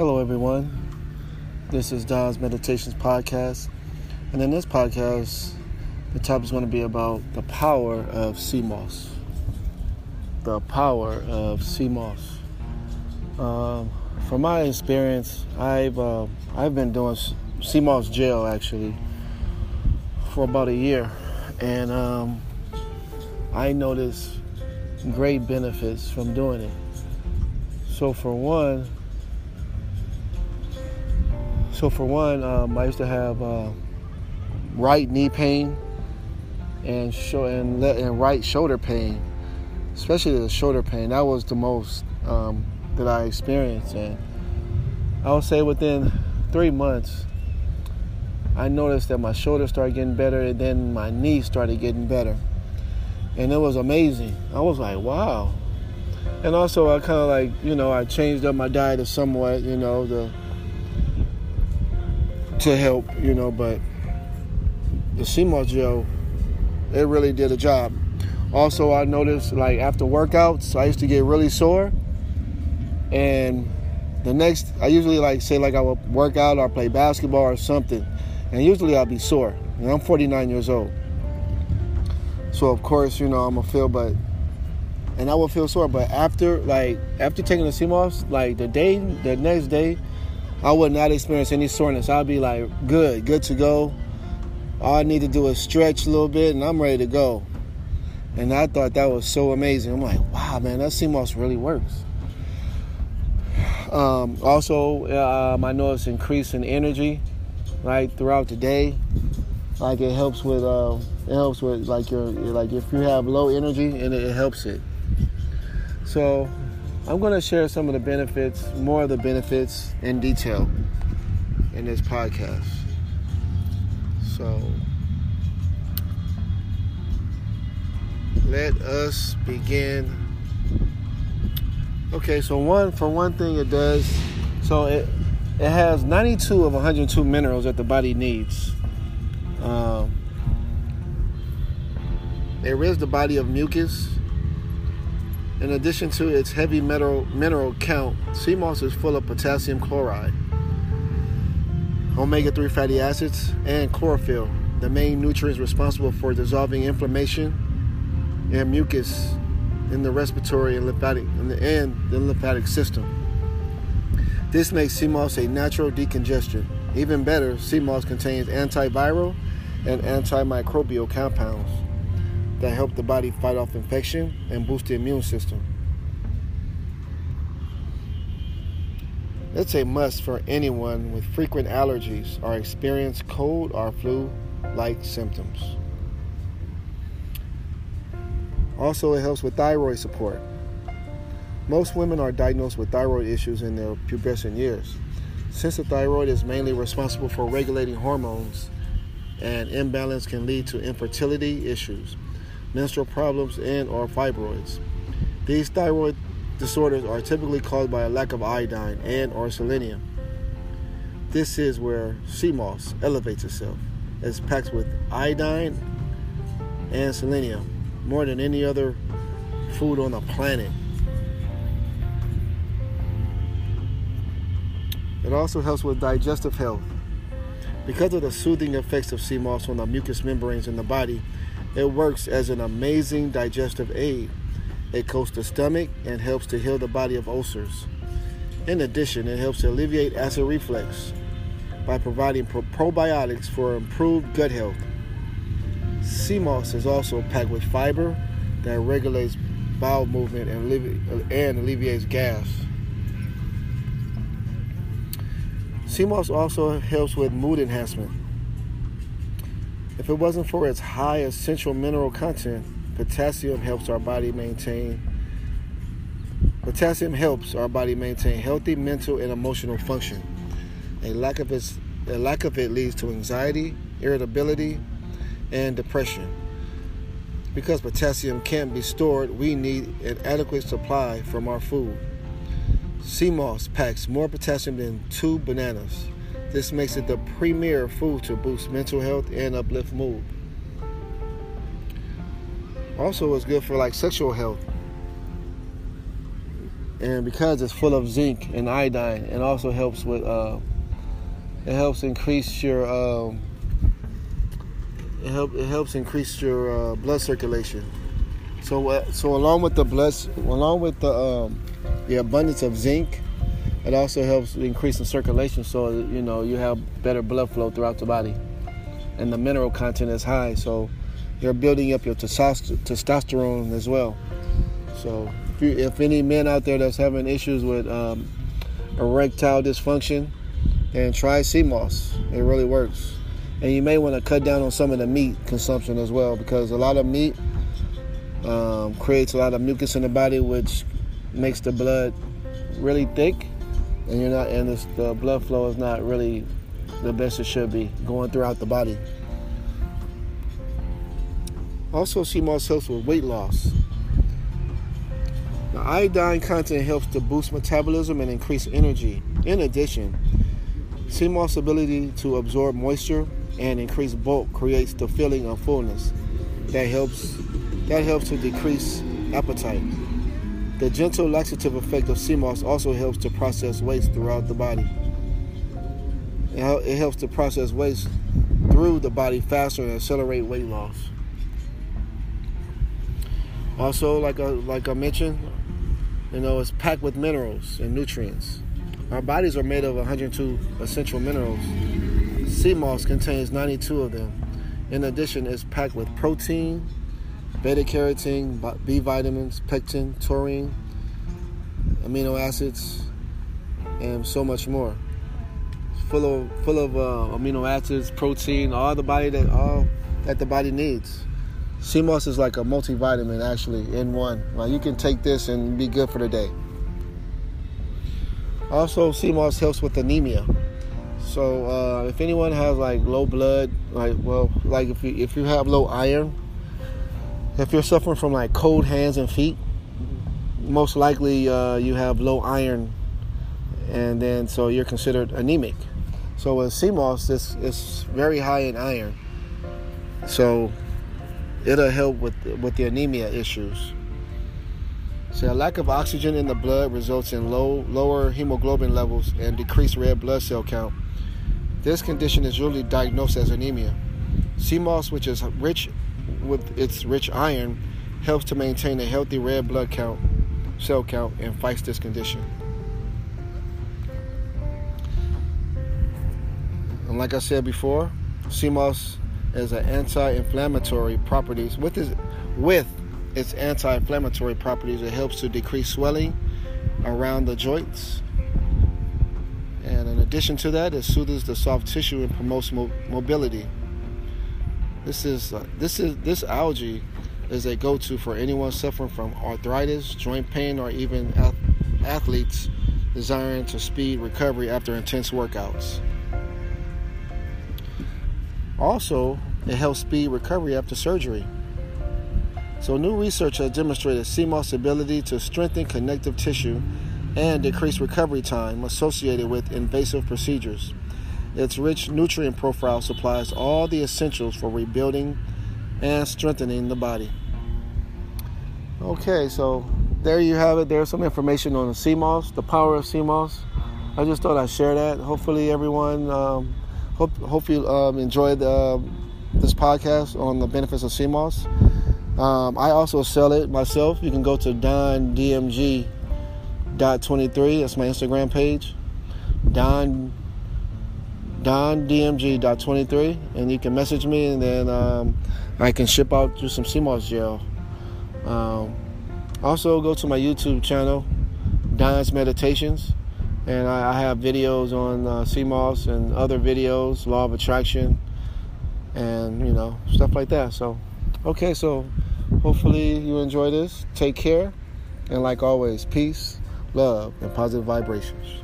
Hello, everyone. This is Don's Meditations Podcast. And in this podcast, the topic is going to be about the power of sea moss. The power of sea moss. Um, from my experience, I've uh, I've been doing sea moss gel actually for about a year, and um, I noticed great benefits from doing it. So for one, so for one, um, I used to have uh, right knee pain and show and, and right shoulder pain, especially the shoulder pain. That was the most um, that I experienced, and I would say within three months, I noticed that my shoulder started getting better, and then my knee started getting better, and it was amazing. I was like, wow. And also, I kind of like, you know, I changed up my diet somewhat, you know, the to help, you know, but the moss gel, it really did a job. Also, I noticed like after workouts, I used to get really sore. And the next, I usually like say like I would work out or play basketball or something. And usually I'll be sore. And I'm 49 years old. So of course, you know, I'm gonna feel, but, and I will feel sore. But after like, after taking the moss, like the day, the next day, I would not experience any soreness. I'd be like, good, good to go. All I need to do is stretch a little bit and I'm ready to go. And I thought that was so amazing. I'm like, wow, man, that moss really works. Um, also, um, I noticed increase in energy, right, throughout the day. Like it helps with, uh, it helps with like your, like if you have low energy, and it helps it. So I'm going to share some of the benefits, more of the benefits in detail in this podcast. So let us begin. Okay, so one for one thing it does so it it has 92 of 102 minerals that the body needs. Um, it rids the body of mucus in addition to its heavy metal, mineral count, sea moss is full of potassium chloride, omega 3 fatty acids, and chlorophyll, the main nutrients responsible for dissolving inflammation and mucus in the respiratory and lymphatic and the, and the lymphatic system. This makes sea moss a natural decongestant. Even better, sea moss contains antiviral and antimicrobial compounds that help the body fight off infection and boost the immune system. It's a must for anyone with frequent allergies or experience cold or flu like symptoms. Also, it helps with thyroid support. Most women are diagnosed with thyroid issues in their pubescent years. Since the thyroid is mainly responsible for regulating hormones, and imbalance can lead to infertility issues menstrual problems, and or fibroids. These thyroid disorders are typically caused by a lack of iodine and or selenium. This is where sea moss elevates itself. It's packed with iodine and selenium more than any other food on the planet. It also helps with digestive health. Because of the soothing effects of sea moss on the mucous membranes in the body, it works as an amazing digestive aid. It coats the stomach and helps to heal the body of ulcers. In addition, it helps to alleviate acid reflux by providing pro- probiotics for improved gut health. Sea moss is also packed with fiber that regulates bowel movement and, allevi- and alleviates gas. Sea moss also helps with mood enhancement. If it wasn't for its high essential mineral content, potassium helps our body maintain potassium helps our body maintain healthy mental and emotional function. A lack of its a lack of it leads to anxiety, irritability, and depression. Because potassium can't be stored, we need an adequate supply from our food. Sea moss packs more potassium than two bananas. This makes it the premier food to boost mental health and uplift mood. Also, it's good for like sexual health. and because it's full of zinc and iodine, it also helps with uh, it helps increase your um, it help it helps increase your uh, blood circulation. So uh, so along with the blood, along with the um, the abundance of zinc, it also helps increase the circulation. So you know you have better blood flow throughout the body, and the mineral content is high. So you're building up your testosterone as well. So if, you, if any men out there that's having issues with um, erectile dysfunction, then try sea moss. It really works. And you may want to cut down on some of the meat consumption as well because a lot of meat um, creates a lot of mucus in the body, which makes the blood really thick, and you're not, and this, the blood flow is not really the best it should be going throughout the body. Also, sea moss helps with weight loss. The iodine content helps to boost metabolism and increase energy. In addition, sea moss ability to absorb moisture and increase bulk creates the feeling of fullness that helps that helps to decrease appetite. The gentle laxative effect of sea moss also helps to process waste throughout the body. It helps to process waste through the body faster and accelerate weight loss. Also, like I, like I mentioned, you know, it's packed with minerals and nutrients. Our bodies are made of 102 essential minerals. Sea moss contains 92 of them. In addition, it's packed with protein, beta carotene, B vitamins, pectin, taurine, amino acids, and so much more. Full of full of uh, amino acids, protein, all the body that all that the body needs. Moss is like a multivitamin actually in one. Like you can take this and be good for the day. Also, moss helps with anemia. So uh, if anyone has like low blood, like well, like if you if you have low iron, if you're suffering from like cold hands and feet, most likely uh, you have low iron, and then so you're considered anemic. So with sea moss, this is very high in iron. So it'll help with with the anemia issues. So a lack of oxygen in the blood results in low lower hemoglobin levels and decreased red blood cell count. This condition is usually diagnosed as anemia. Sea moss, which is rich with its rich iron, helps to maintain a healthy red blood count, cell count, and fights this condition. And like I said before, sea moss as an anti-inflammatory properties. With its, with its anti-inflammatory properties it helps to decrease swelling around the joints. And in addition to that it soothes the soft tissue and promotes mo- mobility this is uh, this is this algae is a go-to for anyone suffering from arthritis joint pain or even ath- athletes desiring to speed recovery after intense workouts also, it helps speed recovery after surgery. So, new research has demonstrated moss' ability to strengthen connective tissue and decrease recovery time associated with invasive procedures. Its rich nutrient profile supplies all the essentials for rebuilding and strengthening the body. Okay, so there you have it. There's some information on the sea moss, the power of sea moss. I just thought I'd share that. Hopefully, everyone um, Hope hope you um, enjoyed uh, this podcast on the benefits of sea moss. Um, I also sell it myself. You can go to dondmg.23. That's my Instagram page. Don dondmg.23, and you can message me, and then um, I can ship out you some sea moss gel. Um, also, go to my YouTube channel, Don's Meditations and I, I have videos on uh, moss and other videos, law of attraction, and you know stuff like that. So, okay, so hopefully you enjoy this. Take care, and like always, peace, love, and positive vibrations.